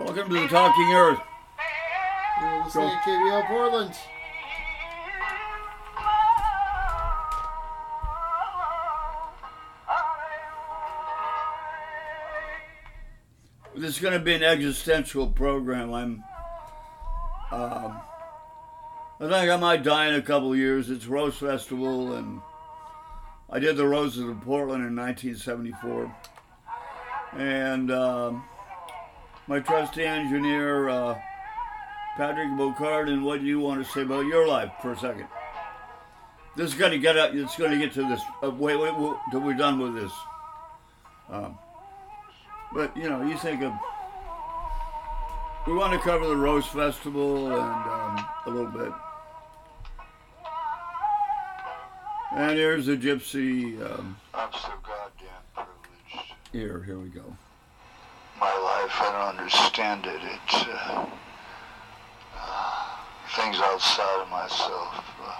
Welcome to the Talking Earth. You're listening to KBL Portland. This is going to be an existential program. I'm. Um, I think I might die in a couple years. It's Rose Festival, and I did the Roses of Portland in 1974. And um, my trusty engineer, uh, Patrick Bocarde, and what do you want to say about your life for a second? This is going to get up. It's going to get to this. Uh, wait, wait, wait, till we're done with this. Um, but you know, you think of. We want to cover the Rose Festival and um, a little bit. And here's a gypsy. Um, I'm so goddamn privileged. here, here we go. My life, I don't understand it. It's uh, uh, things outside of myself uh,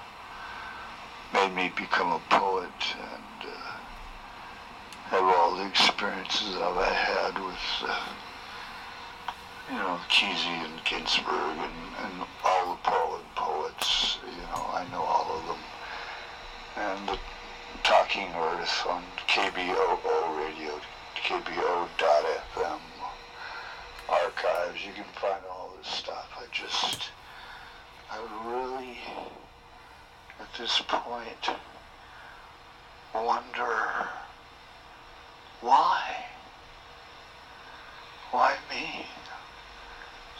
made me become a poet and uh, have all the experiences I've had with, uh, you know, Kesey and Ginsberg and, and all the Portland poets. You know, I know all of them. And the Talking Earth on KBOO radio, KBO.FM archives. You can find all this stuff. I just, I really, at this point, wonder why? Why me?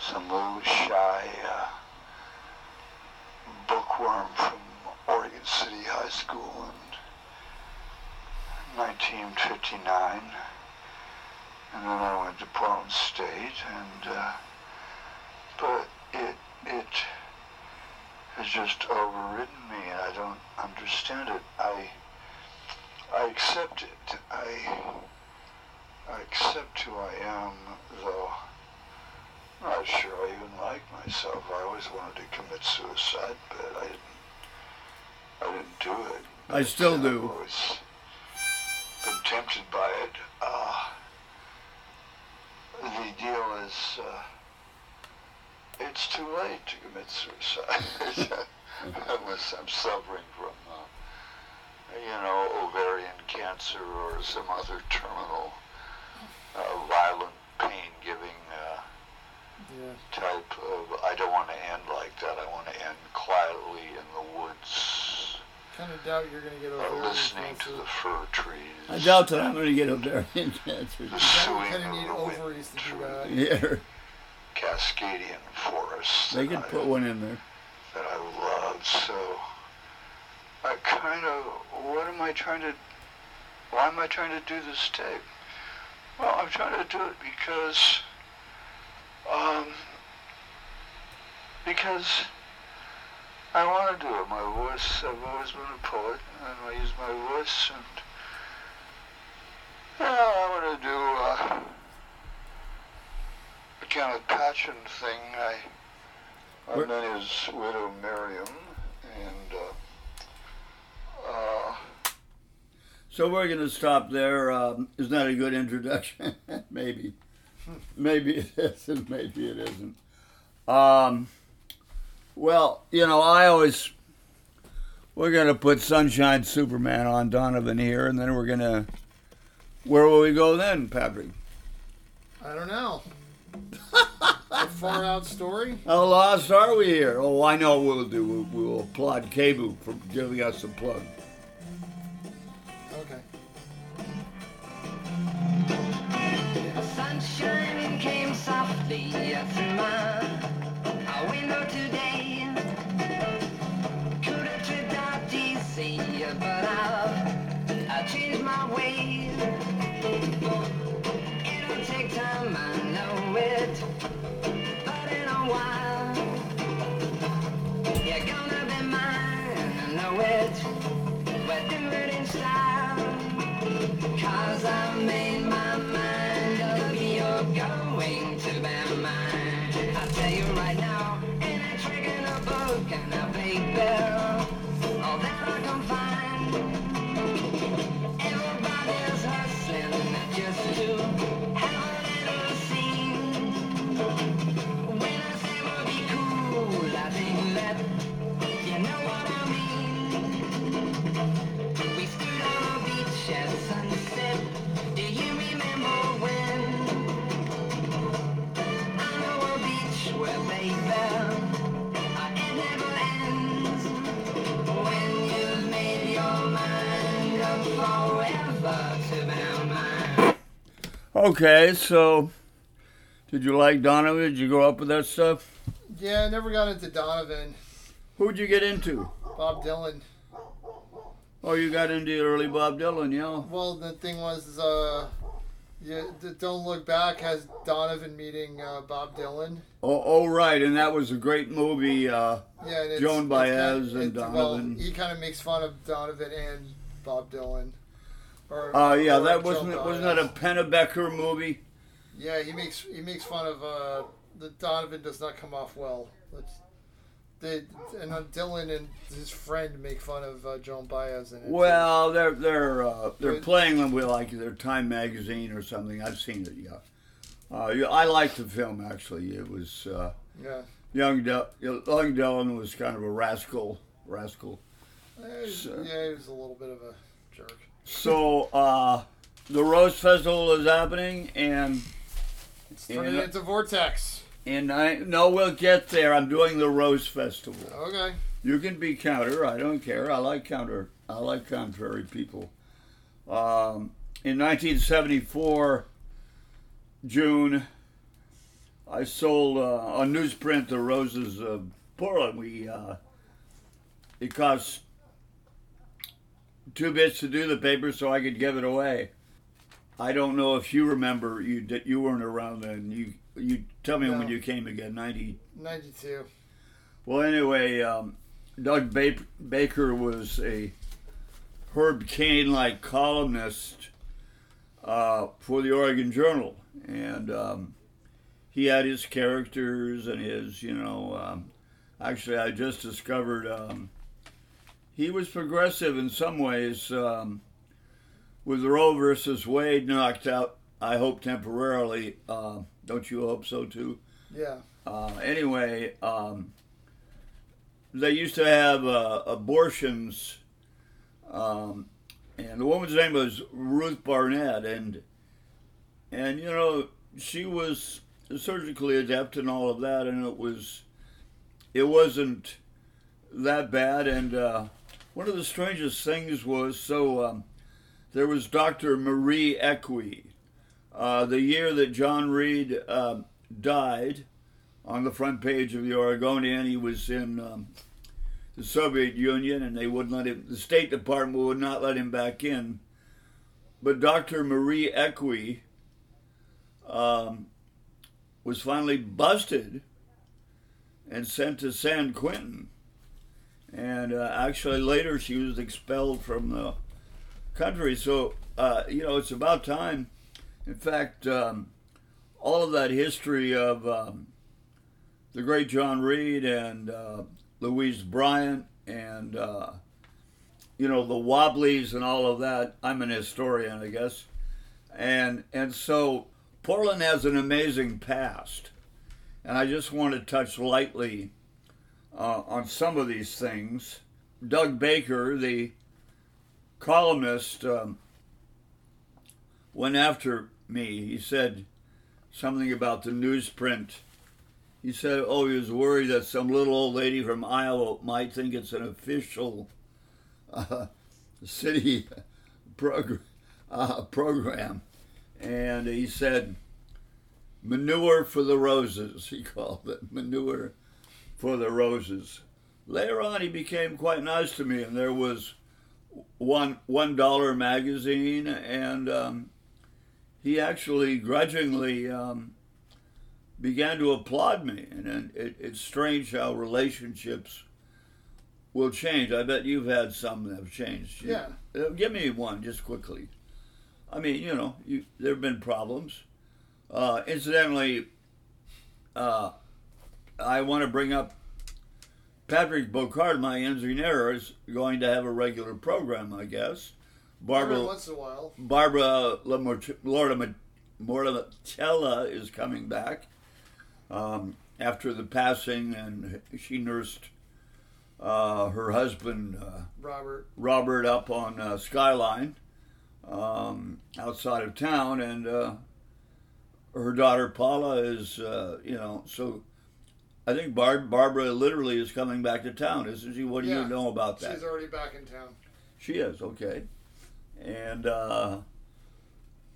Some little shy uh, bookworm from Oregon City High School in 1959. And then I went to Portland State, and uh, but it it has just overridden me, and I don't understand it. I I accept it. I I accept who I am, though I'm not sure I even like myself. I always wanted to commit suicide, but I didn't. I didn't do it. I still I've do. always been tempted by it. Uh, the deal is, uh, it's too late to commit suicide unless I'm suffering from, uh, you know, ovarian cancer or some other terminal, uh, violent, pain-giving uh, Yeah. type of. I don't want to end like that. I want to end quietly in the woods, Kind of doubt you're going to get over listening to the fir trees. I doubt that I'm going to get ovarian cancer. The You suing kind of of need the wind ovaries to do that. Yeah, Cascadian forests. they that could I- put one in there. that I love. So I kind of, what am I trying to, why am I trying to do this tape? Well, I'm trying to do it because, um, because I want to do it. My voice, I've always been a poet, and I use my voice, and yeah, I want to do uh, a kind of passion thing. I I Where- met his widow Miriam, and uh, uh, So we're going to stop there. Um, isn't that a good introduction? maybe. Maybe it is, and maybe it isn't. Um, well, you know, I always. We're going to put Sunshine Superman on Donovan here, and then we're going to. Where will we go then, Patrick? I don't know. a far out story? How lost are we here? Oh, I know what we'll do. We'll, we'll applaud KBOO for giving us a plug. Okay, so did you like Donovan? Did you grow up with that stuff? Yeah, I never got into Donovan. Who'd you get into? Bob Dylan. Oh, you got into early Bob Dylan, yeah. Well, the thing was, uh, yeah, Don't Look Back has Donovan meeting uh, Bob Dylan. Oh, oh, right, and that was a great movie. Uh, Yeah, Joan Baez kinda- and it- Well, Donovan. he kind of makes fun of Donovan and Bob Dylan. Or, uh, yeah, or that wasn't it, wasn't that a. Pennebaker movie? Yeah, he makes he makes fun of uh, the Donovan does not come off well. Let's, they and uh, Dylan and his friend make fun of uh, Joan Baez and Well, they're they're uh, they're Good. playing them with like their Time magazine or something. I've seen it, yeah. Uh, yeah, I liked the film actually. It was uh, yeah, young Del- young Dylan was kind of a rascal, rascal. Eh, yeah, he was a little bit of a jerk. So uh, the Rose Festival is happening, and It's turning Yeah. into Vortex. and I know we'll get there. I'm doing the Rose Festival. Okay. You can be counter. I don't care. I like counter. I like contrary people. Um, in 1974, June, I sold uh, on newsprint the Roses of Portland. We uh, it cost two bits to do the paper, so I could give it away. I don't know if you remember. You did, you weren't around then. You you tell me when you came again. 90. 92. Well, anyway, um, Doug ba- Baker was a Herb Caen like columnist uh, for the Oregon Journal. And um, he had his characters and his, you know, um, actually, I just discovered um, he was progressive in some ways. Um, with Roe versus Wade knocked out, I hope temporarily. Uh, don't you hope so too? Yeah. Uh, anyway, um, they used to have uh, abortions, um, and the woman's name was Ruth Barnett, and and you know she was surgically adept and all of that, and it was it wasn't that bad. And uh, one of the strangest things was so um, there was Dr. Marie Equi, uh, the year that John Reed um died on the front page of the Oregonian. He was in um, the Soviet Union, and they wouldn't let him. The State Department would not let him back in. But Dr. Marie Equi um, was finally busted and sent to San Quentin. And uh, actually, later she was expelled from the country. So, uh, you know, it's about time. In fact, um, all of that history of um, the great John Reed and uh, Louise Bryant and uh, you know the Wobblies and all of that. I'm an historian, I guess, and and so Portland has an amazing past, and I just want to touch lightly uh, on some of these things. Doug Baker, the columnist, um, went after me. He said something about the newsprint. He said, "Oh, he was worried that some little old lady from Iowa might think it's an official uh, city uh, program," and he said, "Manure for the roses." He called it manure for the roses. Later on, he became quite nice to me, and there was one one dollar magazine, and um, he actually grudgingly um, began to applaud me. And, and it, it's strange how relationships will change. I bet you've had some that have changed. Yeah. Uh, give me one just quickly. I mean, you know, you, there have been problems. Uh, incidentally, uh, I want to bring up Patrick Bocarde, my engineer, is going to have a regular program, I guess. Barbara Every once in a while. Barbara Mortella is coming back um, after the passing, and she nursed uh, her husband uh, Robert. Robert up on uh, Skyline um, outside of town, and uh, her daughter Paula is, uh, you know, so. I think Bar- Barbara literally is coming back to town, isn't she? What do Yeah. you know about that? She's already back in town. She is okay, and uh,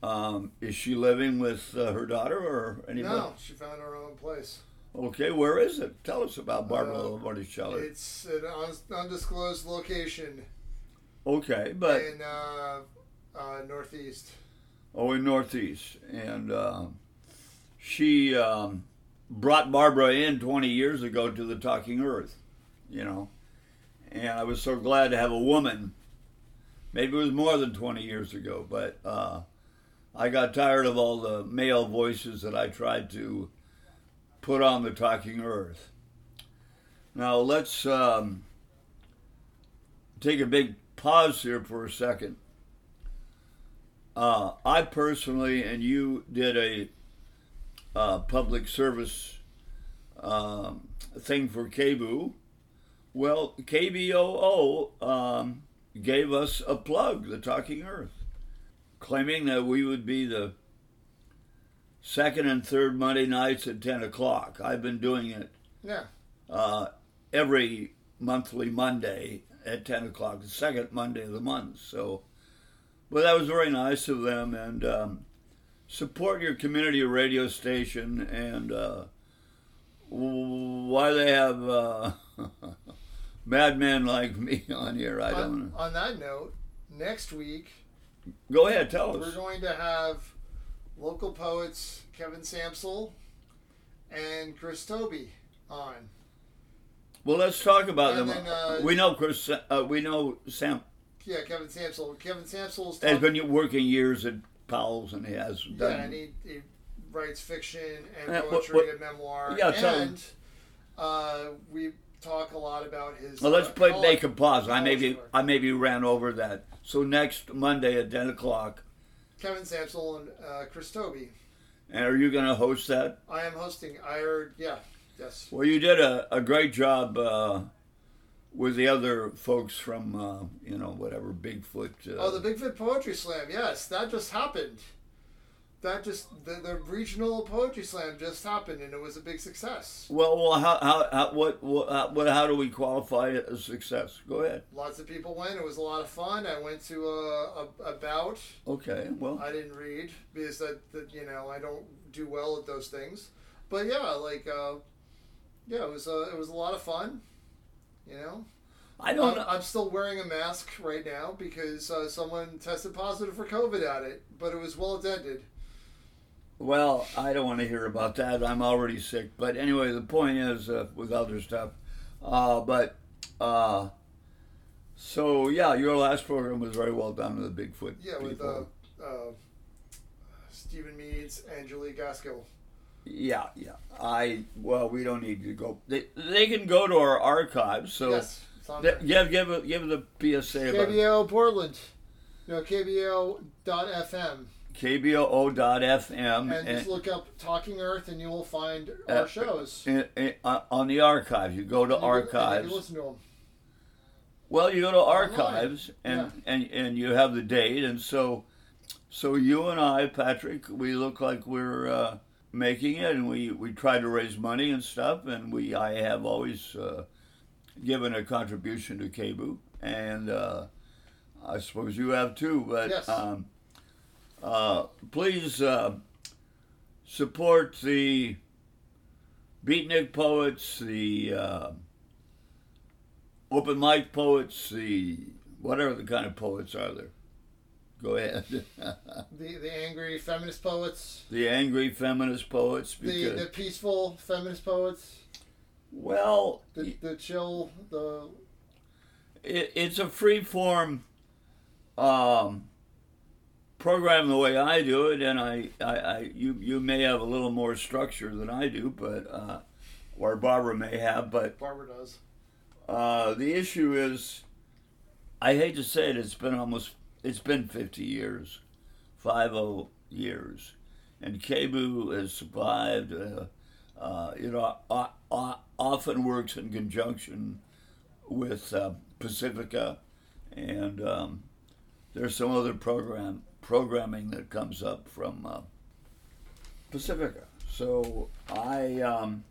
Um, is she living with uh, her daughter or anybody? No, she found her own place. Okay, where is it? Tell us about Barbara Uh, Monticello. It's an un- undisclosed location Okay, but in uh, uh, Northeast. oh, in Northeast, and uh, she um, brought Barbara in 20 years ago to the Talking Earth, you know, and I was so glad to have a woman. Maybe it was more than 20 years ago, but uh, I got tired of all the male voices that I tried to put on the Talking Earth. Now let's um, take a big pause here for a second. Uh, I personally, and you did a uh, public service um, thing for KBOO. Well, KBOO um, gave us a plug, the Talking Earth, claiming that we would be the second and third Monday nights at 10 o'clock. I've been doing it Yeah. uh, every monthly Monday at 10 o'clock, the second Monday of the month. So, well, that was very nice of them. And um, support your community radio station. And uh, why they have uh, madmen like me on here, I don't On, know. on that note, next week Go ahead, tell us we're going to have local poets Kevin Sampsell and Chris Toby on. Well, let's talk about And them. then, uh, we know Chris. Uh, we know Sam Yeah, Kevin Sampsell. Kevin Sampsell's has been working years at Powell's, and he has done. Yeah, and he, he writes fiction and Uh, what- poetry what- and memoir. Yeah, and uh, we talk a lot about his. Well, let's uh, play, make a pause. I maybe. I maybe ran over that. So next Monday at ten o'clock, Kevin Sampsell and uh, Chris Toby. and are you going to host that? I am hosting. I heard. Yeah. Yes. Well, you did a, a great job uh, with the other folks from uh, you know whatever Bigfoot. Uh, Oh, the Bigfoot Poetry Slam. Yes, that just happened. That just the, the regional poetry slam just happened, and it was a big success. well, well, how, how, how what what how, what how do we qualify it as success? Go ahead. Lots of people went. It was a lot of fun. I went to a, a, a bout. Okay. Well, I didn't read because that, that you know I don't do well at those things. But yeah, like uh, yeah, it was uh, it was a lot of fun. You know, I don't I'm, know. I'm still wearing a mask right now because uh, someone tested positive for COVID at it, but it was well attended. Well, I don't want to hear about that. I'm already sick. But anyway, the point is uh, with other stuff. Uh, but uh, so yeah, your last program was very well done with the Bigfoot. Yeah, with uh, people. uh, Stephen Meads and Julie Gaskill. Yeah, yeah. I well, we don't need to go. They they can go to our archives. So yes, th- give give give the PSA about KBO Portland. No, KBO.FM. KBOO.FM And just look up Talking Earth and you will find Uh, our shows. in- in- uh, on the archives. You go to And you and you can archives. listen to them. Well, you go to archives and, Yeah. and and you have the date, and so so you and I, Patrick, we look like we're uh, making it, and we we try to raise money and stuff, and we I have always uh, given a contribution to KBOO, and uh, I suppose you have too, but Yes. um, uh, please uh, support the beatnik poets, the uh, open mic poets, the whatever the kind of poets are there. Go ahead. The the angry feminist poets. the angry feminist poets, The the peaceful feminist poets. well, The the chill the it, it's a free form um, program the way I do it, and I, I, I you you may have a little more structure than I do, but uh, or Barbara may have, but Barbara does. uh, the issue is, I hate to say it, it's been almost it's been fifty years, five oh years, and KBOO has survived. Uh, uh, you know, o- o- often works in conjunction with uh, Pacifica, and um, there's some other program programming that comes up from uh, Pacifica. So I um,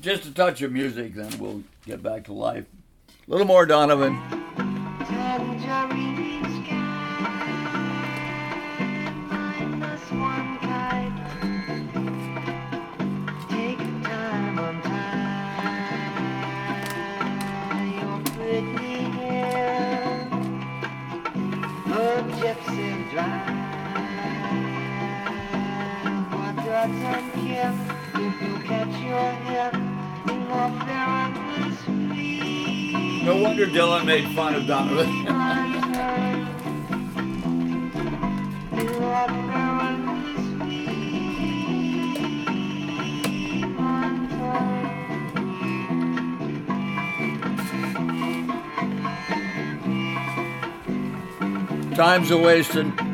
just a touch of music, then we'll get back to life. A little more Donovan. No wonder Dylan made fun of Donovan. Time's are wasting.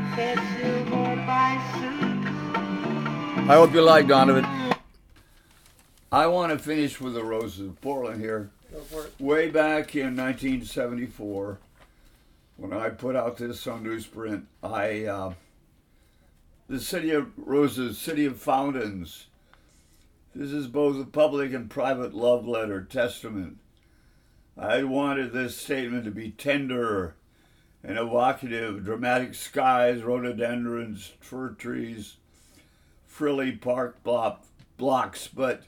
I hope you like Donovan. I want to finish with the Roses of Portland here. Go for it. Way back in 1974, when I put out this on newsprint, I uh, the city of Roses, city of fountains. This is both a public and private love letter testament. I wanted this statement to be tender and evocative, dramatic skies, rhododendrons, fir trees, frilly park block, blocks, but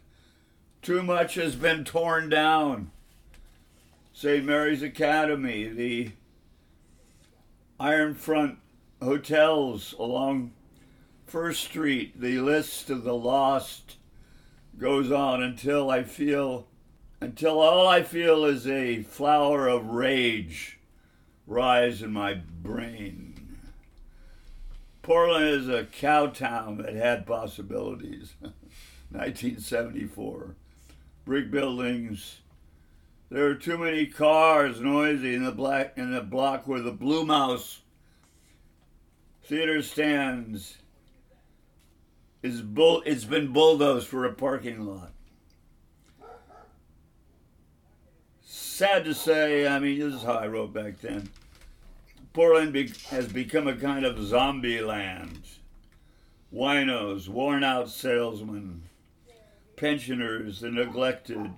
too much has been torn down. St. Mary's Academy, the Iron Front hotels along First Street, the list of the lost goes on until I feel, until all I feel is a flower of rage rise in my brain. Portland is a cow town that had possibilities. 1974. Brick buildings. There are too many cars noisy in the black in the block where the Blue Mouse theater stands. Is bull it's been bulldozed for a parking lot. Sad to say, I mean, this is how I wrote back then. Portland be- has become a kind of zombie land. Winos, worn out salesmen, pensioners, the neglected.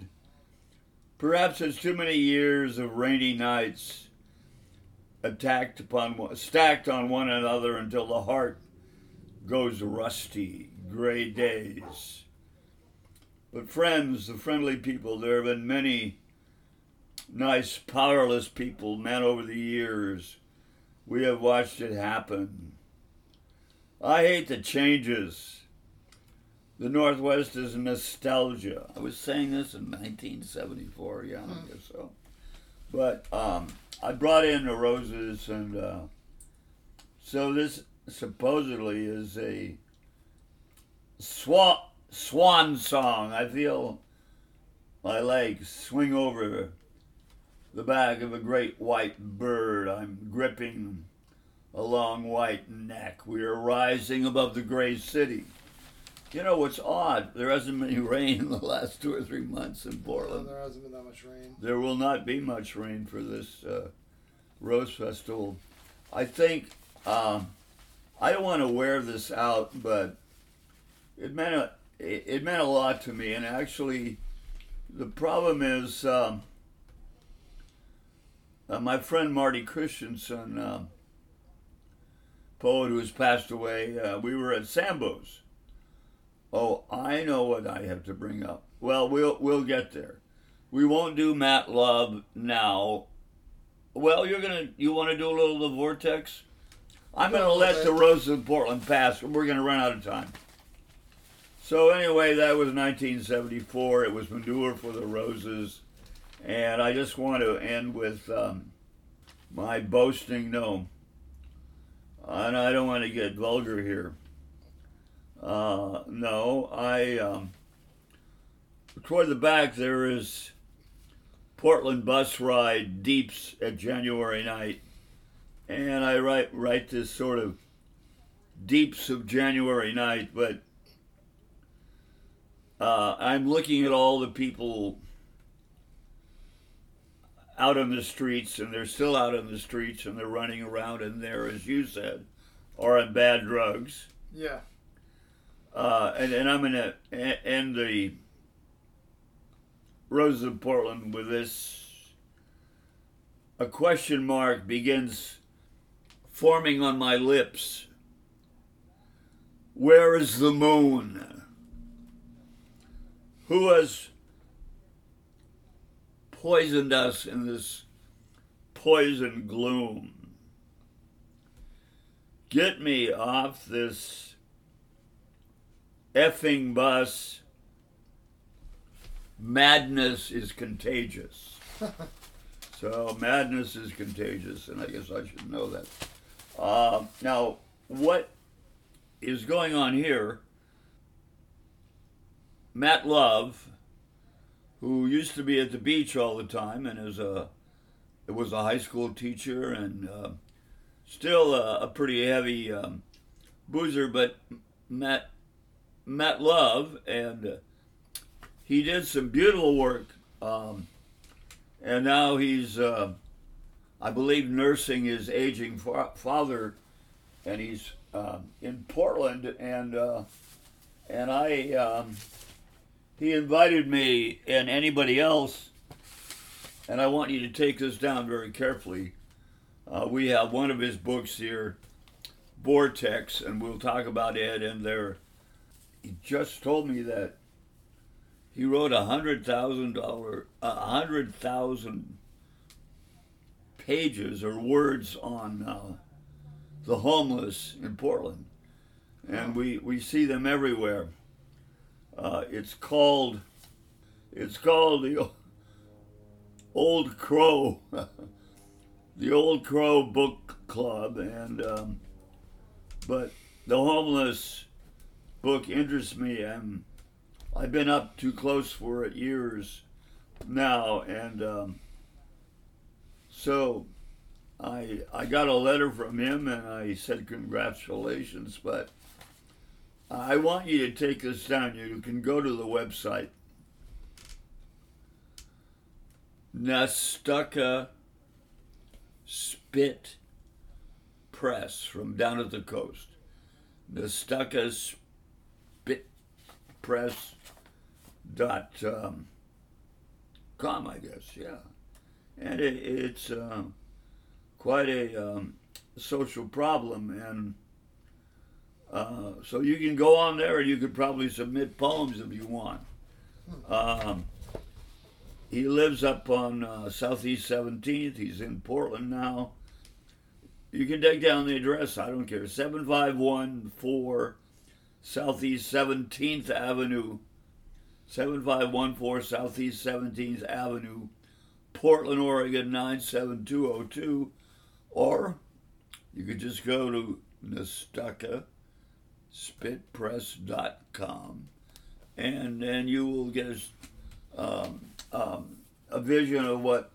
Perhaps it's too many years of rainy nights attacked upon stacked on one another until the heart goes rusty, gray days. But friends, the friendly people, there have been many nice, powerless people, men over the years. We have watched it happen. I hate the changes. The Northwest is nostalgia. I was saying this in 1974. Yeah, I guess so. But um, I brought in the roses, and uh, so this supposedly is a swan swan song. I feel my legs swing over the back of a great white bird. I'm gripping a long white neck. We are rising above the gray city. You know what's odd? There hasn't been any rain in the last two or three months in Portland. there hasn't been that much rain. There will not be much rain for this uh, Rose Festival. I think um, I don't want to wear this out, but it meant a it, it meant a lot to me. And actually, the problem is um, uh, my friend Marty Christensen, uh, poet who's passed away. Uh, we were at Sambo's. Oh, I know what I have to bring up. Well, we'll we'll get there. We won't do Matt Love now. Well, you're gonna you want to do a little of the vortex? I'm gonna let the Roses of Portland pass. We're gonna run out of time. So anyway, that was 1974. It was Manure for the Roses, and I just want to end with um, my boasting. No, and I don't want to get vulgar here. Uh, no, I um, toward the back there is Portland bus ride deeps at January night, and I write write this sort of deeps of January night, but uh, I'm looking at all the people out on the streets, and they're still out on the streets, and they're running around in there, as you said, or on bad drugs. Yeah. Uh, and, and I'm going to end the Roses of Portland with this. A question mark begins forming on my lips. Where is the moon? Who has poisoned us in this poison gloom? Get me off this effing bus madness is contagious. so madness is contagious, and I guess I should know that. Uh, now, what is going on here? Matt Love, who used to be at the beach all the time and is a was a high school teacher and uh, still a, a, pretty heavy um, boozer, but met Matt Love and uh, he did some beautiful work, um, and now he's uh, I believe nursing his aging fa- father, and he's uh, in Portland and uh, and I. Um, he invited me and anybody else, and I want you to take this down very carefully. Uh, we have one of his books here, Vortex, and we'll talk about it in there. He just told me that he wrote a hundred thousand dollar, a hundred thousand pages or words on uh, the homeless in Portland, and we we see them everywhere. Uh, it's called it's called the Old Crow, the Old Crow Book Club, and um, but the homeless book interests me. I'm I've been up too close for it years now, and um, so I I got a letter from him, and I said congratulations, but I want you to take this down. You can go to the website Nestucca Spit Press from down at the coast. Nestucca Spit Press dot um, com, I guess, yeah. And it, it's uh, quite a um, social problem and uh, so you can go on there and you could probably submit poems if you want. Um, he lives up on uh, Southeast 17th. He's in Portland now. You can take down the address. I don't care. 7514 Southeast 17th Avenue. 7514 Southeast 17th Avenue, Portland, Oregon 97202. Or you could just go to Nestucca spitpress.com, and then you will get a, um, um, a vision of what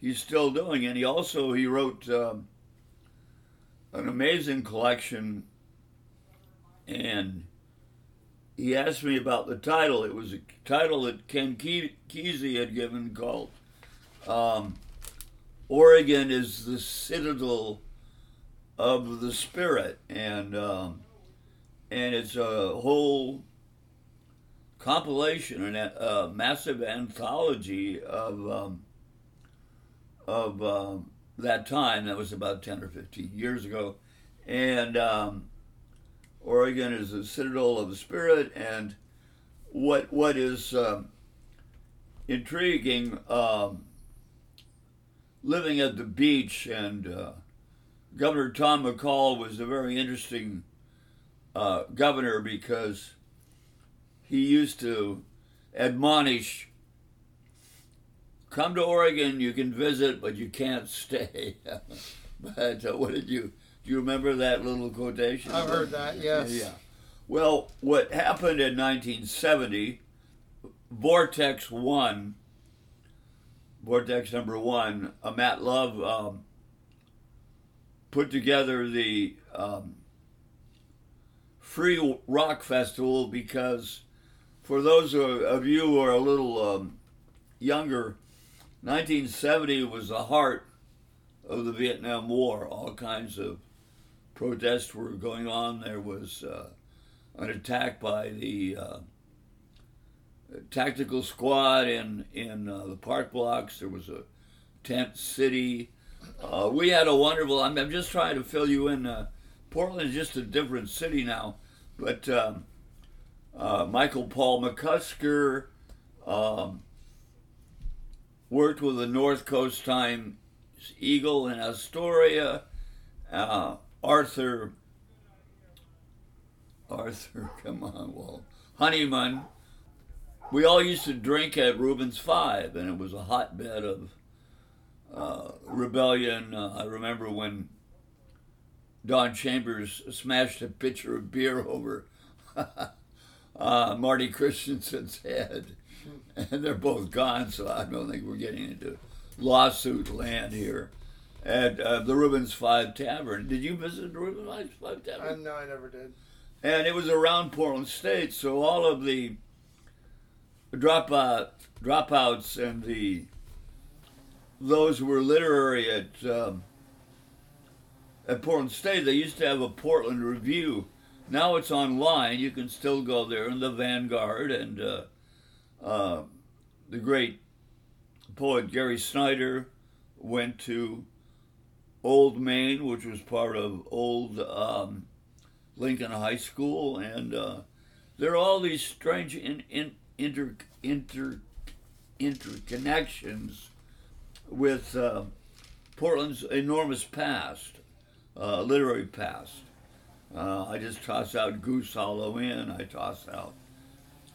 he's still doing. And he also he wrote um, an amazing collection, and he asked me about the title. It was a title that Ken Kesey had given called um, "Oregon is the Citadel." of the spirit and um, and it's a whole compilation and a massive anthology of um, of um, that time. That was about ten or fifteen years ago, and um, Oregon is the citadel of the spirit. And what what is um, intriguing, um, living at the beach, and uh, Governor Tom McCall was a very interesting uh, governor because he used to admonish come to Oregon, you can visit, but you can't stay. but uh, what did you do? You remember that little quotation? I've heard that. Yes. Yeah. Well, what happened in 1970? Vortex One. Vortex number one. Uh, Matt Love um, put together the um, free rock festival because for those of you who are a little um, younger, 1970 was the heart of the Vietnam War. All kinds of protests were going on. There was uh, an attack by the uh, tactical squad in in uh, the park blocks. There was a tent city. Uh, we had a wonderful. I'm, I'm, just trying to fill you in. Uh, Portland is just a different city now. But um, uh, Michael Paul McCusker um, worked with the North Coast Times Eagle in Astoria. Uh, Arthur, Arthur, come on, well, Honeyman we all used to drink at Rubens Five, and it was a hotbed of uh, rebellion. Uh, I remember when Don Chambers smashed a pitcher of beer over uh, Marty Christensen's head, and they're both gone. So I don't think we're getting into lawsuit land here. At uh, the Rubens Five Tavern. Did you visit the Rubens Five Tavern? no, I never did. and it was around Portland State, so all of the dropout dropouts and the those who were literary at um, at Portland State, they used to have a Portland Review. Now it's online. You can still go there in the Vanguard and uh, uh, the great poet Gary Snyder went to Old Main, which was part of Old um, Lincoln High School, and uh, there are all these strange in, in, inter, inter, interconnections with uh, Portland's enormous past, uh, literary past. Uh, I just toss out Goose Hollow Inn. I toss out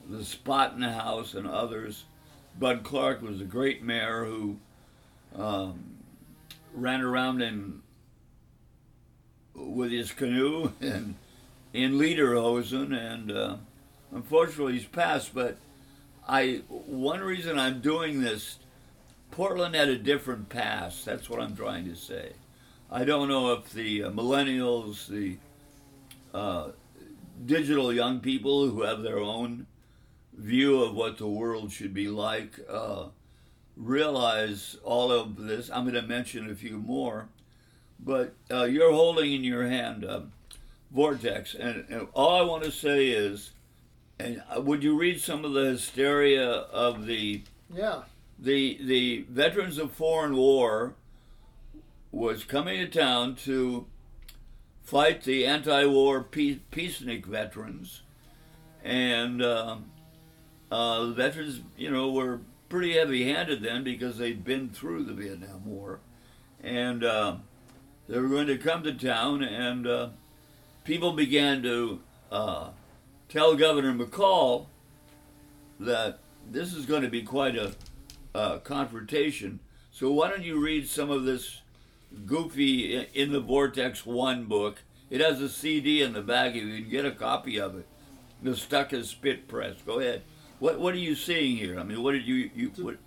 the Spot in the House and others. Bud Clark was a great mayor who um, ran around in with his canoe and in Lederhosen, and uh, unfortunately he's passed. But I one reason I'm doing this, Portland had a different past. That's what I'm trying to say. I don't know if the uh, millennials, the uh, digital young people who have their own view of what the world should be like uh, realize all of this. I'm going to mention a few more, but uh, you're holding in your hand uh, Vortex, and, and all I want to say is, and uh, would you read some of the hysteria of the Yeah. the the veterans of foreign war was coming to town to fight the anti-war peace, peacenik veterans, and um, uh, the veterans, you know, were pretty heavy-handed then because they'd been through the Vietnam War, and uh, they were going to come to town, and uh, people began to uh, tell Governor McCall that this is going to be quite a uh, confrontation. So why don't you read some of this goofy in the Vortex One book? It has a CD in the back. You can get a copy of it. Nestucca Spit Press. Go ahead. What What are you seeing here? I mean, what did you you? What,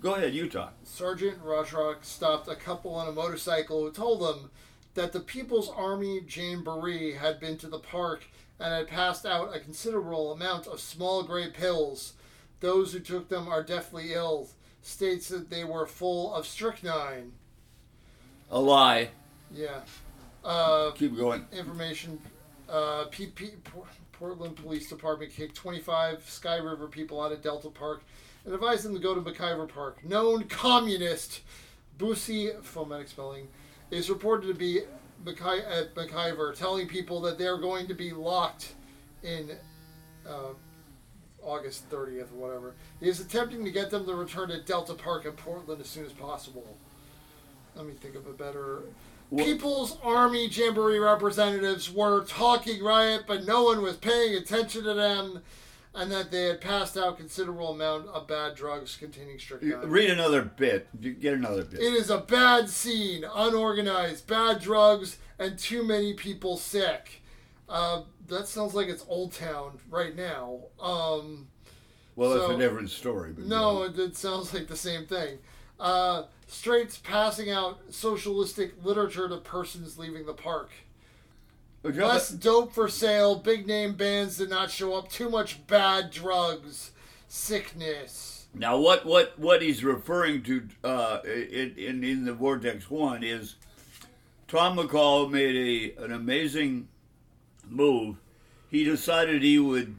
go ahead. You talk. Sergeant Rajrock stopped a couple on a motorcycle who told them that the People's Army Jamboree had been to the park and had passed out a considerable amount of small gray pills. Those who took them are deathly ill. States that they were full of strychnine. A lie. Yeah. Uh, Keep going. information. Uh, PP, Portland Police Department kicked 25 Sky River people out of Delta Park and advised them to go to McIver Park. Known communist Boosie, phonetic spelling, is reported to be McI- at McIver, telling people that they're going to be locked in uh, August 30th or whatever. He is attempting to get them to return to Delta Park in Portland as soon as possible. Let me think of a better. People's Army Jamboree representatives were talking riot, but no one was paying attention to them, and that they had passed out considerable amount of bad drugs containing strychnine. Read another bit. You Get another bit. It is a bad scene, unorganized, bad drugs, and too many people sick. Uh, that sounds like it's Old Town right now. Um, well, that's so- a different story. But no, it, it sounds like the same thing. Uh, Straits passing out socialistic literature to persons leaving the park. But Less dope for sale. Big name bands did not show up. Too much bad drugs. Sickness. Now, what what what he's referring to uh, in, in in the Vortex One is Tom McCall made a an amazing move. He decided he would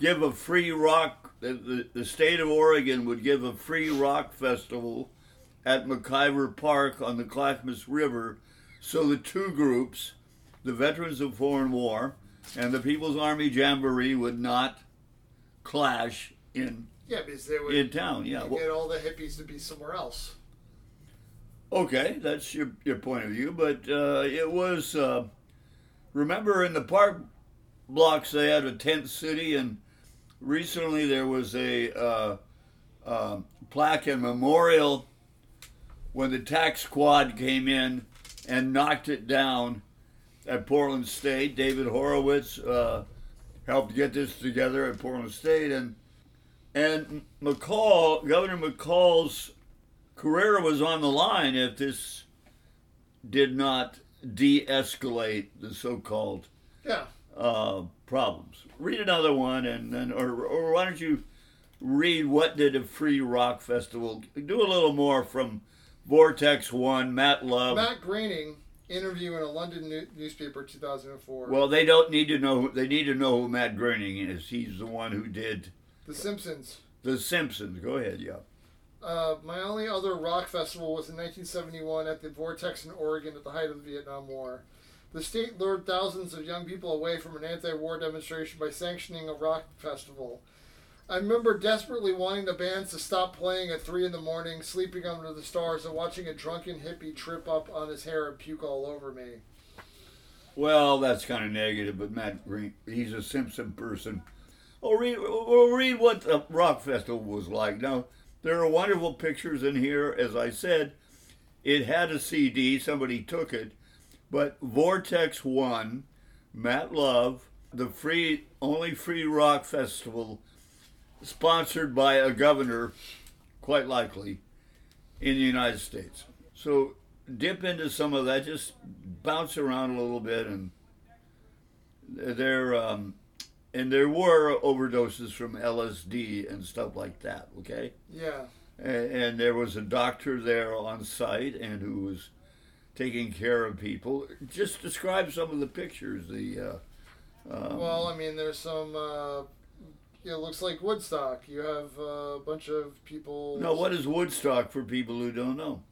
give a free rock. The, the, the state of Oregon would give a free rock festival at McIver Park on the Clackamas River, so the two groups, the Veterans of Foreign War and the People's Army Jamboree, would not clash in Yeah, because they would in town. Yeah. Well, get all the hippies to be somewhere else. okay, that's your your point of view, but uh, it was. Uh, remember, in the park blocks, they had a tent city, and recently there was a uh, uh, plaque and memorial when the tax squad came in and knocked it down at Portland State. David Horowitz uh, helped get this together at Portland State, and and McCall, Governor McCall's career was on the line if this did not de-escalate the so-called Yeah. uh, problems. Read another one, and then, or, or why don't you read what did a free rock festival do? A little more from Vortex One, Matt Love. Matt Groening interview in a London new- newspaper 2004. Well, they don't need to know. They need to know who Matt Groening is. He's the one who did the Simpsons. The Simpsons. Go ahead, yeah. Uh, my only other rock festival was in 1971 at the Vortex in Oregon at the height of the Vietnam War. The state lured thousands of young people away from an anti war demonstration by sanctioning a rock festival. I remember desperately wanting the bands to stop playing at 3 in the morning, sleeping under the stars, and watching a drunken hippie trip up on his hair and puke all over me. Well, that's kind of negative, but Matt Groening, he's a Simpson person. Oh, read, well, read what the rock festival was like. Now, there are wonderful pictures in here. As I said, it had a CD. Somebody took it, but Vortex One, Matt Love, the free only free rock festival, sponsored by a governor, quite likely, in the United States. So dip into some of that. Just bounce around a little bit, and there um, and there were overdoses from LSD and stuff like that. Okay, Yeah. and, and there was a doctor there on site and who was taking care of people. Just describe some of the pictures. The uh, um, Well, I mean, there's some. Uh, it looks like Woodstock. You have a bunch of people. no, what is Woodstock for people who don't know?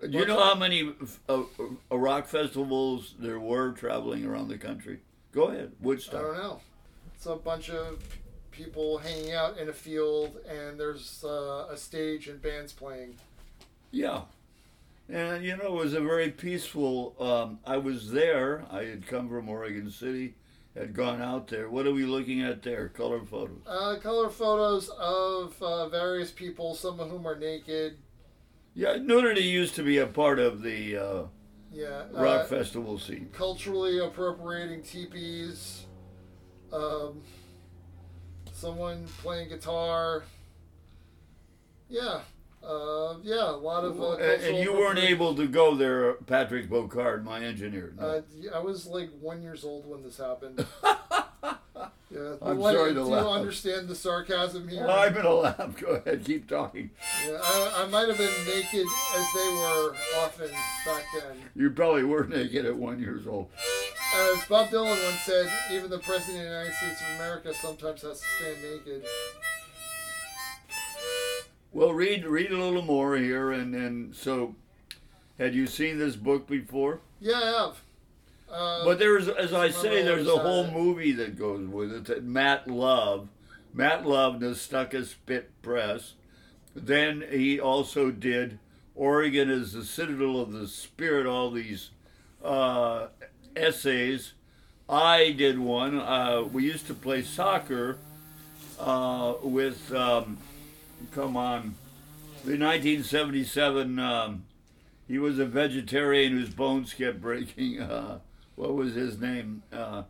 Do you know how many uh, uh, rock festivals there were traveling around the country? Go ahead, Woodstock. I don't know. It's a bunch of people hanging out in a field, and there's uh, a stage and bands playing. Yeah. And, you know, it was a very peaceful. Um, I was there. I had come from Oregon City, had gone out there. What are we looking at there? Color photos. Uh, color photos of uh, various people, some of whom are naked. Yeah, nudity used to be a part of the uh, Yeah. rock uh, festival scene. culturally appropriating teepees. Um, someone playing guitar. Yeah. Uh, yeah, a lot of. Uh, and, you weren't able to go there, Patrick Bocarde, my engineer. No. Uh, I was like one years old when this happened. Yeah, I'm What- sorry to do laugh. you understand the sarcasm here? I'm gonna laugh. Go ahead, keep talking. Yeah, I, I might have been naked as they were often back then. You probably were naked at one years old. As Bob Dylan once said, even the President of the United States of America sometimes has to stand naked. Well, read read a little more here, and and so, had you seen this book before? Yeah, I have. Uh, But there's, as I say, there's a whole uh, movie that goes with it. That Matt Love, Matt Love, Nestucca Spit Press. Then he also did Oregon is the Citadel of the Spirit. All these uh, essays. I did one. Uh, we used to play soccer uh, with. Um, come on, the 1977. Um, he was a vegetarian whose bones kept breaking. Uh, what was his name? Uh,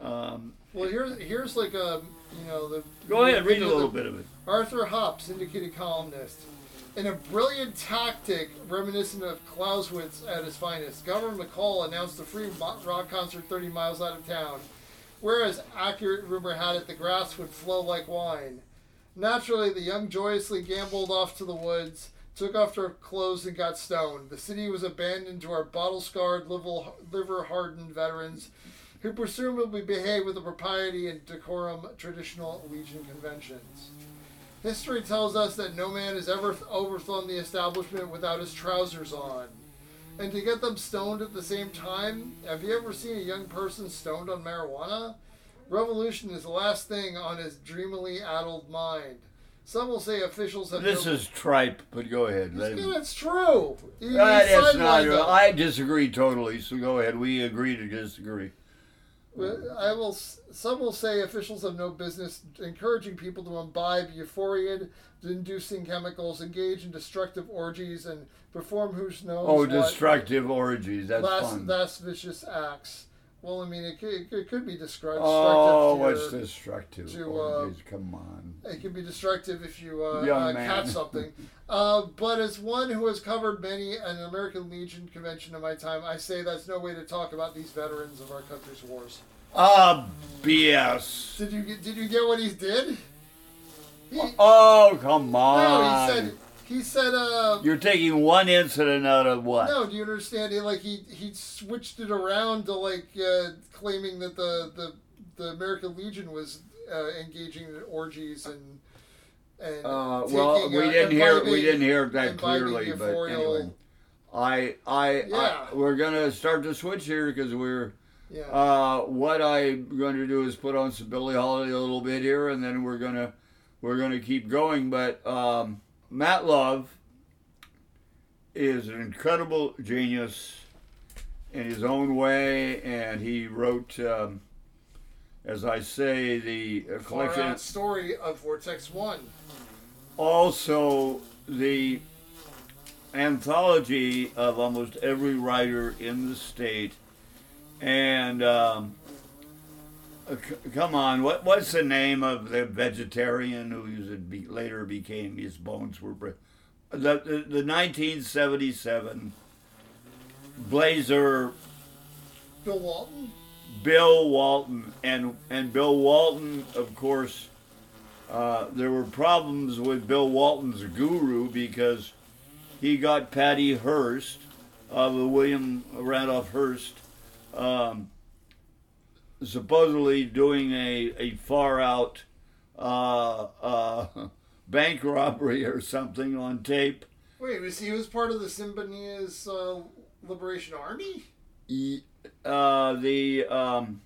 um, well, here's here's like a you know the. go ahead, read a little bit of it. Arthur Hoppe, syndicated columnist. In a brilliant tactic reminiscent of Clausewitz at his finest, Governor McCall announced a free rock concert 30 miles out of town, whereas accurate rumor had it the grass would flow like wine. Naturally, the young joyously gambled off to the woods, took off their clothes, and got stoned. The city was abandoned to our bottle scarred, liver hardened veterans who presumably behaved with the propriety and decorum traditional Legion conventions. History tells us that no man has ever th- overthrown the establishment without his trousers on. And to get them stoned at the same time, have you ever seen a young person stoned on marijuana? Revolution is the last thing on his dreamily addled mind. Some will say officials have. This no- is tripe, but go ahead. It's true. He- That is not. them. I disagree totally. So go ahead. We agree to disagree. I will. Some will say officials have no business encouraging people to imbibe euphoria-inducing chemicals, engage in destructive orgies, and perform who's knows Oh, what destructive orgies. That's last, fun. last vicious acts. Well, I mean, it could, it could be described. oh, destructive to your- destructive to, uh, orgies? Come on. It can be destructive if you uh, uh, catch something. uh, but as one who has covered many an American Legion convention in my time, I say that's no way to talk about these veterans of our country's wars. Ah, BS. Did you get, did you get what he did? He, Oh, come on. no, he said he said uh, You're taking one incident out of what? no. Do you understand? He like he he switched it around to like uh, claiming that the the the American Legion was uh, engaging in orgies and. And Uh, well, taking, we uh, didn't hear we didn't hear that clearly, but anyway, I, I, Yeah. I, we're gonna start to switch here because we're. Yeah. Uh, what I'm going to do is put on some Billie Holiday a little bit here, and then we're gonna we're gonna keep going. But um, Matt Love is an incredible genius in his own way, and he wrote, um, as I say, the uh, collection. story of Vortex One. also the anthology of almost every writer in the state. And um, come on, what what's the name of the vegetarian who be, later became his bones were the, the the 1977 Blazer Bill Walton. Bill Walton and and Bill Walton, of course, uh, there were problems with Bill Walton's guru because he got Patty Hearst of the William Randolph Hearst, um, supposedly doing a a far out uh, uh, bank robbery or something on tape. Wait, was he was part of the Symbionese uh, Liberation Army? E- Uh, the um,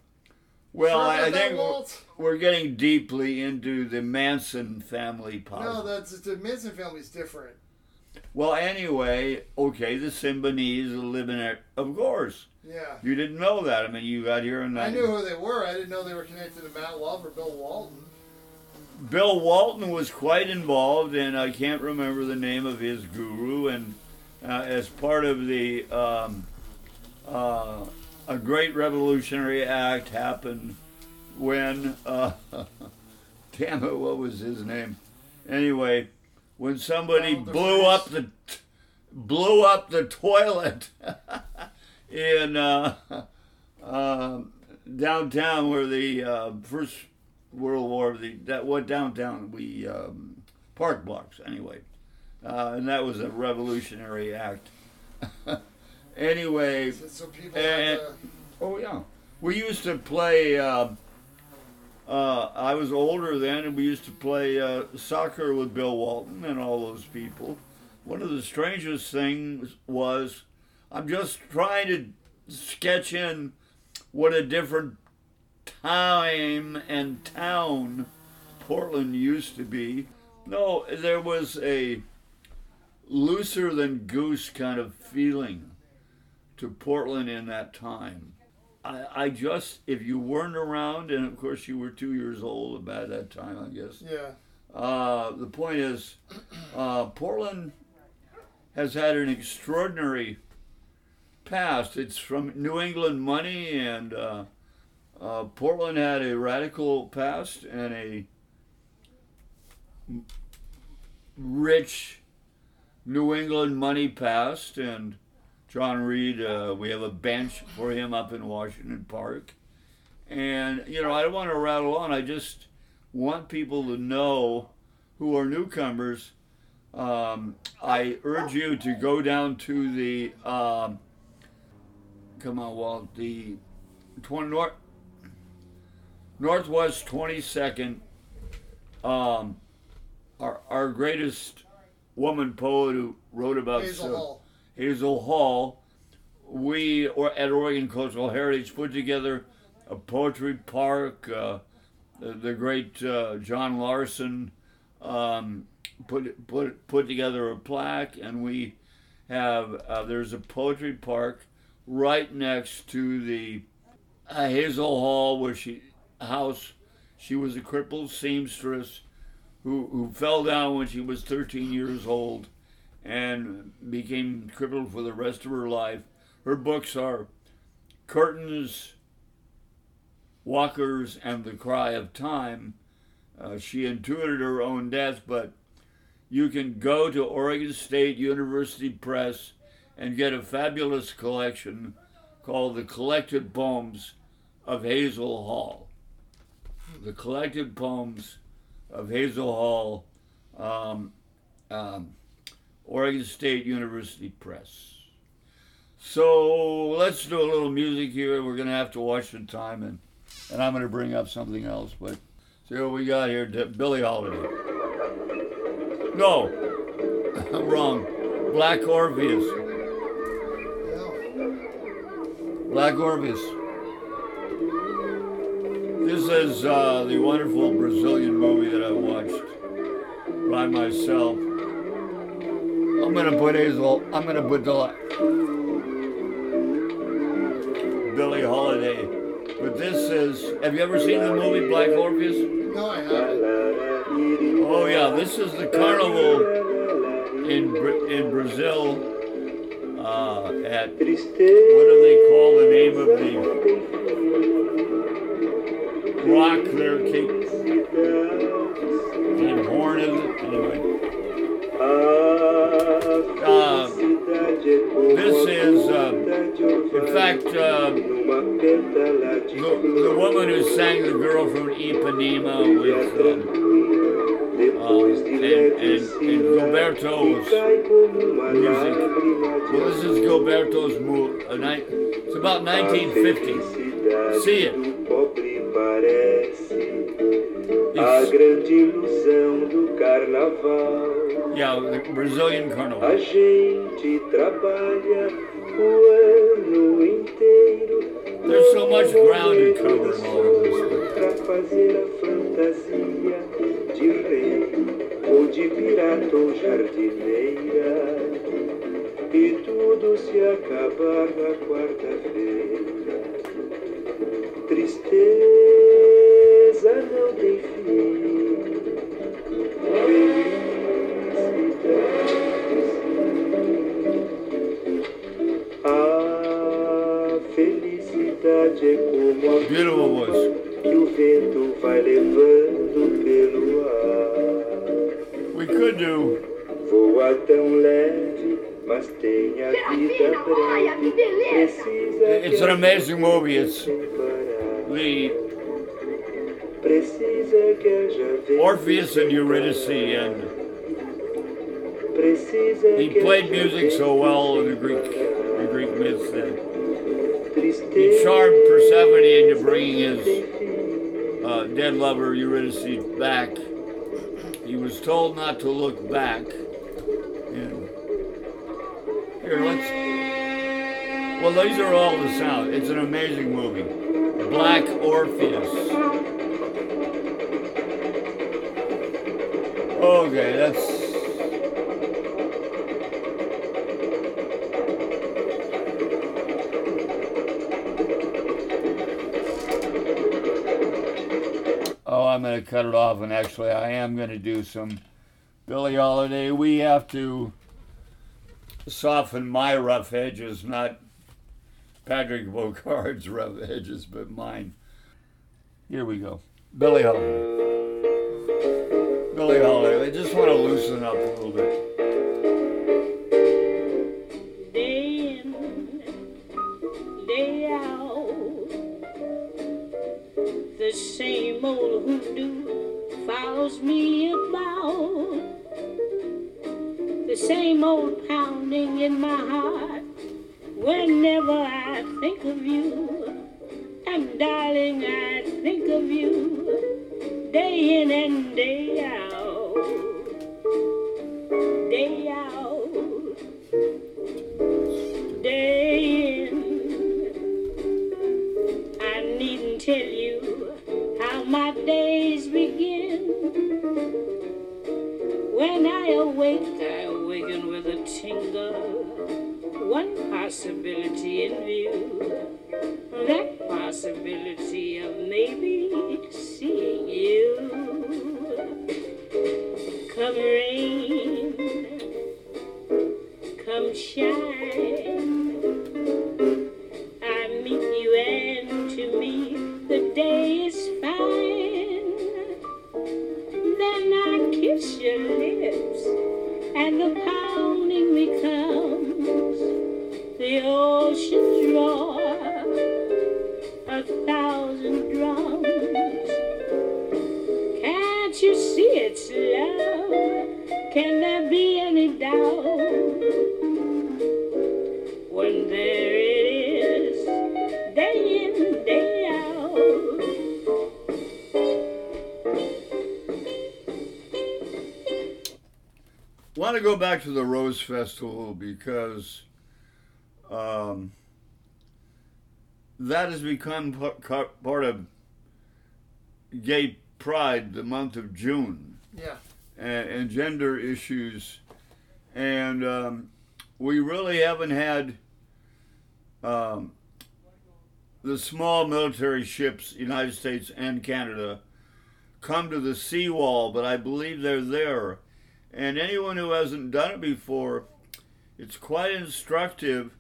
well, I, I think we're, Walt? we're getting deeply into the Manson family No, that's the Manson family's different. Well, anyway, okay, the Symbionese live in it, of course. Yeah. You didn't know that. I mean, you got here and I knew who they were. I didn't know they were connected to Matt Love or Bill Walton. Bill Walton was quite involved, and I can't remember the name of his guru. And uh, as part of the um, uh, a great revolutionary act happened when uh, damn it, what was his name? Anyway, when somebody Donald blew up the blew up the toilet in uh, um downtown where the uh, first World War the that what downtown we um, park blocks anyway, uh, and that was a revolutionary act. anyway, So, so people Eh, to, oh yeah, we used to play. Uh, I was older then, and we used to play uh, soccer with Bill Walton and all those people. One of the strangest things was, I'm just trying to sketch in what a different time and town Portland used to be. No, there was a looser than goose kind of feeling to Portland in that time. I, I just, if you weren't around, and of course you were two years old about that time, I guess. yeah. Uh, the point is, uh, Portland has had an extraordinary past. It's from New England money, and uh, uh, Portland had a radical past and a rich New England money past. And John Reed, uh, we have a bench for him up in Washington Park. And, you know, I don't want to rattle on. I just want people to know who are newcomers. Um, I urge you to go down to the, um, come on, Walt, the 20 North, Northwest 22nd. Um, our, our greatest woman poet who wrote about Hazel Hall. Hazel Hall, we or at Oregon Cultural Heritage put together a poetry park. Uh, the, the great uh, John Larson um, put put put together a plaque, and we have uh, there's a poetry park right next to the uh, Hazel Hall, where she house. She was a crippled seamstress who who fell down when she was 13 years old and became crippled for the rest of her life. Her books are Curtains, Walkers, and The Cry of Time. Uh, she intuited her own death, but you can go to Oregon State University Press and get a fabulous collection called The Collected Poems of Hazel Hall. The Collected Poems of Hazel Hall, um, um, Oregon State University Press. So let's do a little music here. We're going to have to watch the time, and, and I'm going to bring up something else. But see what we got here Billie Holiday. No, I'm wrong. Black Orpheus. Black Orpheus. This is uh, the wonderful Brazilian movie that I watched by myself. I'm gonna put Hazel. I'm gonna put the Billie Holiday. But this is. Have you ever seen the movie Black Orpheus? No, I haven't. Oh yeah, this is the carnival in in Brazil. Uh, at what do they call the name of the rock there? Cape, Cape Horn is it? Anyway. Uh, this is, uh, in fact, uh, the, the woman who sang the girl from Ipanema with um, uh, and, and, and Gilberto's music. Well, this is Gilberto's movie. Uh, ni- it's about 1950. See it. A grande ilusão do carnaval. yeah, the Brazilian A carnival. gente trabalha o ano inteiro. There's so much ground to cover in all of this. Pra fazer a fantasia de rei ou de pirata ou jardineira. E tudo se acabar na quarta-feira. Tristeza não tem fim. Felicidade. A felicidade é como a Beautiful voice. que o vento vai levando pelo ar. We could do Voa tão leve, mas tem a vida breve. Precisa It's an amazing movie. It's the Orpheus and Eurydice, and he played music so well in the Greek, the Greek myths that he charmed Persephone into bringing his uh, dead lover Eurydice back. He was told not to look back. And here, let's. Well, these are all the sound. It's an amazing movie. Black Orpheus. Okay, that's. Oh, I'm going to cut it off, and actually, I am going to do some Billie Holiday. We have to soften my rough edges, not Patrick Bocarde's rough edges, but mine. Here we go. Billie Holiday. I just want to loosen up a little bit. day in, day out. The same old hoodoo follows me about. The same old pounding in my heart whenever I think of you. And darling, I think of you day in and day out. To go back to the Rose Festival because um, that has become part of Gay Pride, the month of June, Yeah. and, and gender issues, and um, we really haven't had um, the small military ships, United States and Canada, come to the seawall, but I believe they're there. And anyone who hasn't done it before, it's quite instructive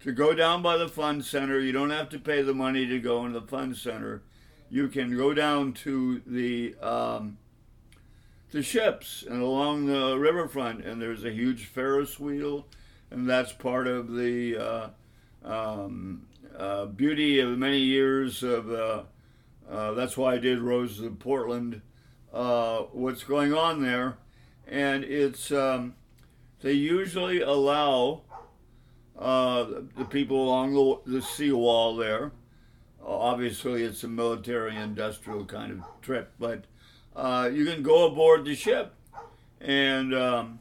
to go down by the fun center. You don't have to pay the money to go in the fun center. You can go down to the um, the ships and along the riverfront, and there's a huge Ferris wheel, and that's part of the uh, um, uh, beauty of many years of. Uh, uh, that's why I did Roses of Portland. Uh, what's going on there? And it's um, they usually allow uh, the people along the, the seawall there. Obviously, it's a military-industrial kind of trip, but uh, you can go aboard the ship, and um,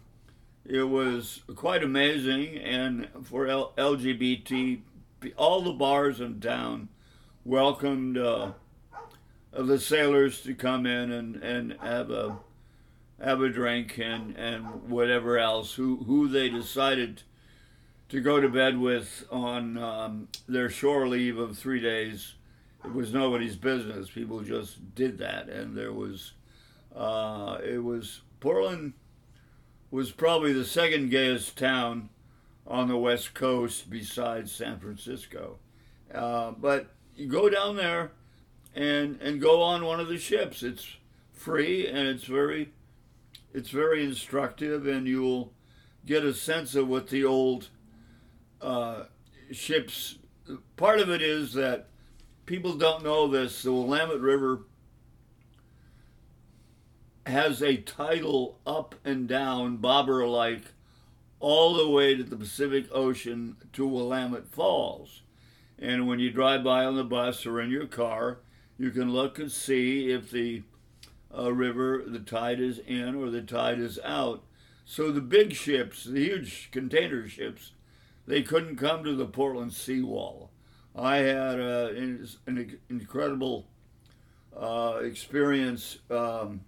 it was quite amazing. And for L- LGBT, all the bars in town welcomed uh, the sailors to come in and, and have a have a drink and, and whatever else, who, who they decided to go to bed with on um, their shore leave of three days. It was nobody's business. People just did that. And there was, uh, it was, Portland was probably the second gayest town on the West Coast besides San Francisco. Uh, but you go down there and, and go on one of the ships. It's free and it's very it's very instructive, and you'll get a sense of what the old uh, ships. Part of it is that people don't know this. The Willamette River has a tidal up and down, bobber like, all the way to the Pacific Ocean to Willamette Falls. And when you drive by on the bus or in your car, you can look and see if the uh, river, the tide is in or the tide is out. So the big ships, the huge container ships, they couldn't come to the Portland seawall. I had uh, an, an incredible uh, experience um,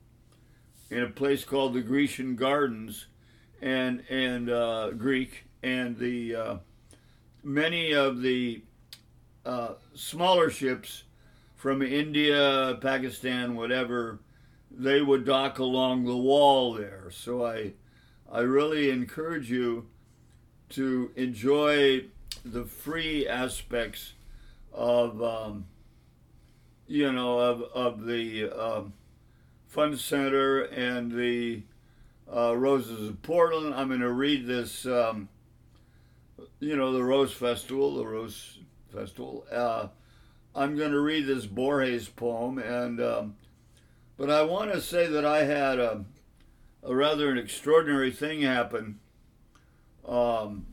in a place called the Grecian Gardens, and and uh, Greek, and the uh, many of the uh, smaller ships from India, Pakistan, whatever they would dock along the wall there. So I, I really encourage you to enjoy the free aspects of, um, you know, of, of the um, Fun Center and the uh, Roses of Portland. I'm going to read this, um, you know, the Rose Festival, the Rose Festival. Uh, I'm going to read this Borges poem and um, but I want to say that I had a, a rather an extraordinary thing happen. Um,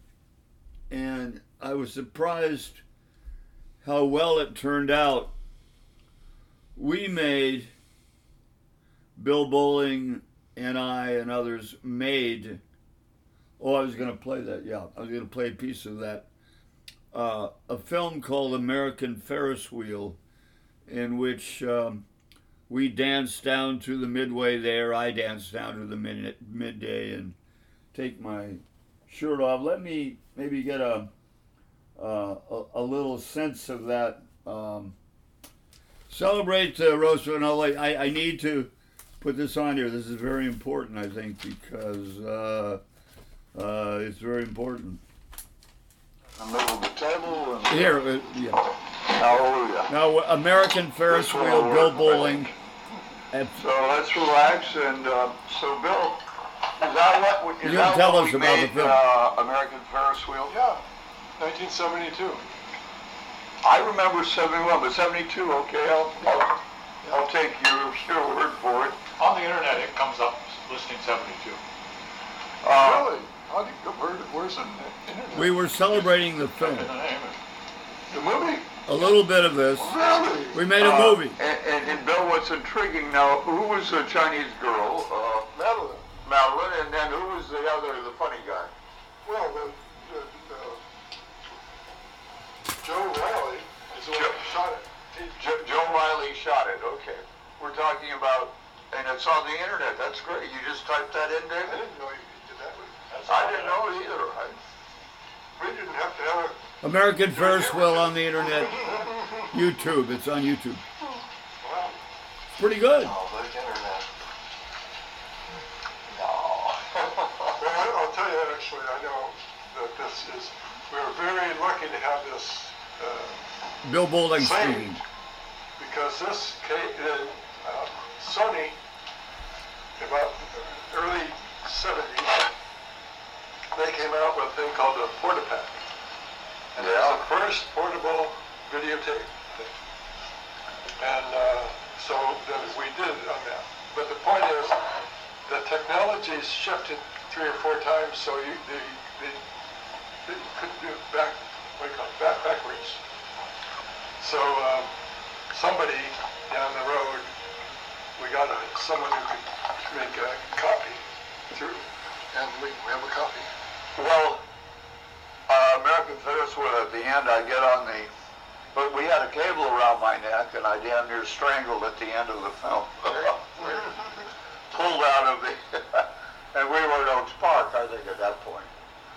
and I was surprised how well it turned out. We made, Bill Bowling and I and others made, oh, I was going to play that, yeah, I was going to play a piece of that, uh, a film called American Ferris Wheel, in which um, we danced down to the midway there. I danced down to the mid- midday and take my shirt off. Let me maybe get a uh, a, a little sense of that. Um, celebrate uh, Roosevelt. No, like, I, I need to put this on here. This is very important, I think, because uh, uh, it's very important. The middle of the table and Here, uh, yeah. Hallelujah. Now, American Ferris wheel, Bill Bowling. And So let's relax and uh, so Bill, is that what is You that tell what us we about the made, film. Uh, American Ferris wheel? Yeah, 1972. I remember 71, but 72. Okay, I'll I'll, I'll take your your word for it. On the internet, it comes up listing 72. Uh, really? How do you, where, where's the internet? we were celebrating the film. The name. The movie? A little bit of this. We made a uh, movie. And, and, and Bill, what's intriguing now? Who was the Chinese girl? Uh, Madeline. Madeline, and then who was the other, the funny guy? Well, the, the, the Joe Riley is the one Joe- who shot it. He, Jo- Joe Riley shot it. Okay, we're talking about, and it's on the internet. That's great. You just typed that in, David? I David. didn't know he did that. That's I didn't know it either. I, We didn't have to have it. American Ferris wheel on the internet. YouTube. It's on YouTube. It's pretty good. Oh, the internet. Well, I- I'll tell you, actually, I know that this is, we are very lucky to have this, uh, Bill Bowling Same. speaking. because this came in, uh, Sony, about early seventies, they came out with a thing called a Portapack. And it was the first portable videotape. And, uh, so that we did on that. But the point is, the technology's shifted three or four times, so you, the, the, they couldn't do it back, what do you call it, back, backwards. So, um, somebody down the road, we got a, someone who could make a copy through, and we, we have a copy. Well, American Ferris wheel at the end, I get on the, but we had a cable around my neck, and I damn near strangled at the end of the film. Pulled out of the, and we were at Oaks Park, I think, at that point.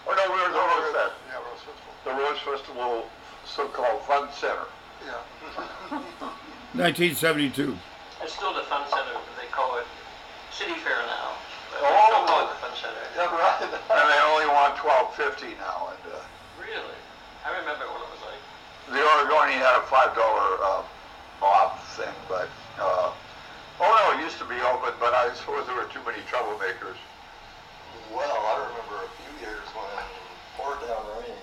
Or no, we were at the Rose Fest, Yeah, Rose Festival. the Rose Festival, so-called Fun Center. Yeah. 1972. It's still the Fun Center, but they call it City Fair now. But Oh. they still call it the Fun Center. Yeah, right. And they only want twelve fifty now, and, Really? I remember what it was like. The Oregonian had a five dollar uh, bob thing, but uh, oh no, it used to be open, but I suppose there were too many troublemakers. Well, I remember a few years when it poured down rain.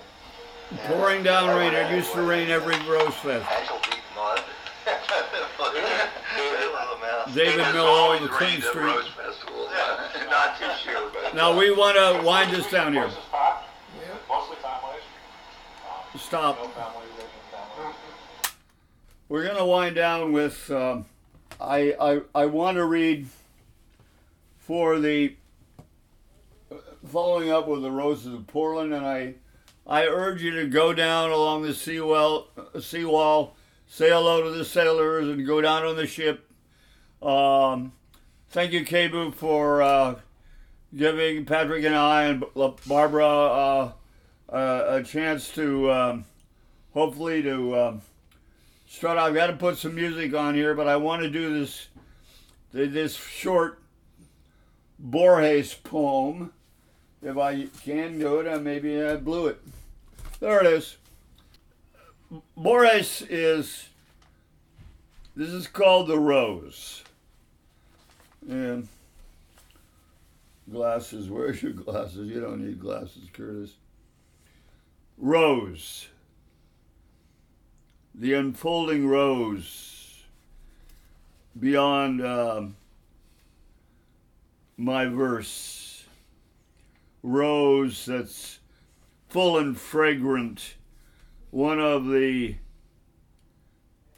Pouring down rain. It used to rain every Rose Fest. Ankle deep mud. it was a mess. David It has Miller always Queen Street. Rose Festival. Not this year, but Now we want to wind this down here. Stop. We're going to wind down with. Um, I I I want to read for the following up with the Roses of Portland, and I I urge you to go down along the seawall seawall, say hello to the sailors, and go down on the ship. Um, thank you, KBOO, for uh, giving Patrick and I and Barbara uh, uh, a chance to um, hopefully to. Um, strut. I've got to put some music on here, but I want to do this this short Borges poem. If I can do it, uh, maybe I blew it. There it is. Borges is. This is called the rose. And glasses. Where's your glasses? You don't need glasses, Curtis. Rose the unfolding rose beyond um, my verse. Rose that's full and fragrant. One of the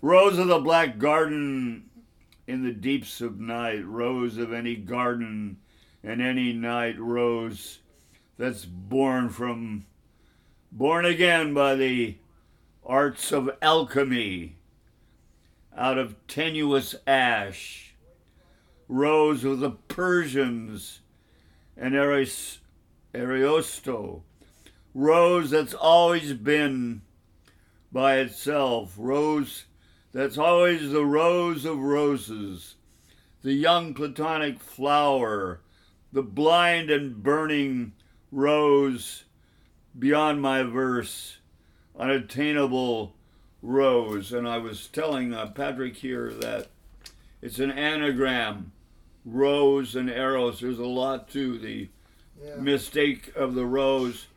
rose of the black garden in the deeps of night. Rose of any garden and any night. Rose that's born from, born again by the arts of alchemy out of tenuous ash, rose of the Persians and Aris, Ariosto, rose that's always been by itself. Rose, that's always the rose of roses, the young platonic flower, the blind and burning rose beyond my verse, unattainable rose. And I was telling uh, Patrick here that it's an anagram, rose and arrows. There's a lot to the Yeah. mistake of the rose.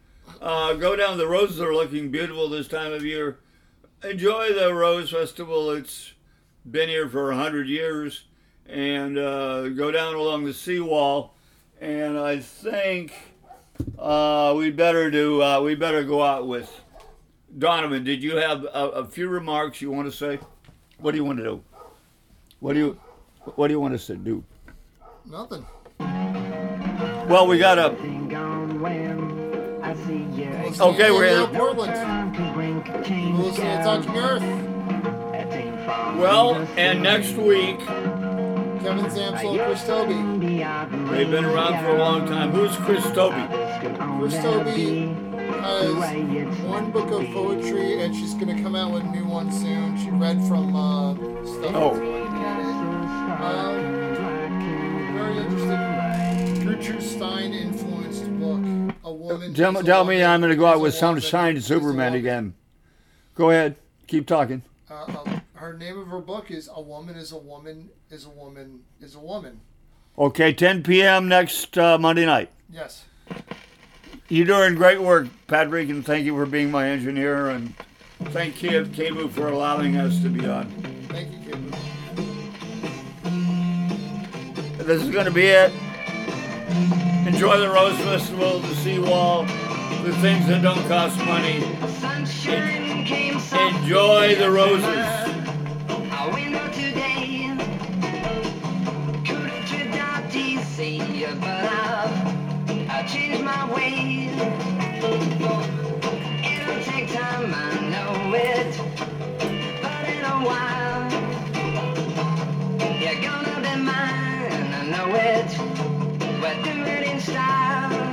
Uh, go down. The roses are looking beautiful this time of year. Enjoy the Rose Festival. It's been here for a hundred years, and uh, go down along the seawall. And I think uh, we better do. Uh, we better go out with Donovan. Did you have a, a few remarks you want to say? What do you want to do? What do you What do you want us to do? Nothing. Well, we got a. Okay, we're in in. Portland. We'll listen to Talking Earth. Well, and next week Kevin Sampsell, Chris Toby. they've been around for a long time. Who's Chris Toby? Chris Toby has one book of poetry, and she's going to come out with a new one soon. She read from uh, stuff. Oh. Um, very interesting. Gertrude Stein influenced book. A woman. Tell, is a me woman, I'm going to go out with woman, is a Superman again. Go ahead. Keep talking. Uh, uh, her name of her book is A Woman is a Woman is a Woman is a Woman. Okay, 10 p.m. next uh, Monday night. Yes. You're doing great work, Patrick, and thank you for being my engineer. And thank Kev KBOO for allowing us to be on. Thank you, Kid. This is going to be it. Enjoy the Rose Festival, the seawall, the things that don't cost money. Sunshine came Enjoy the roses. A window today. Could have tripped out DC, but I've I changed my ways. It'll take time, I know it, but in a while you're gonna be mine. I know it. We're doing it in style.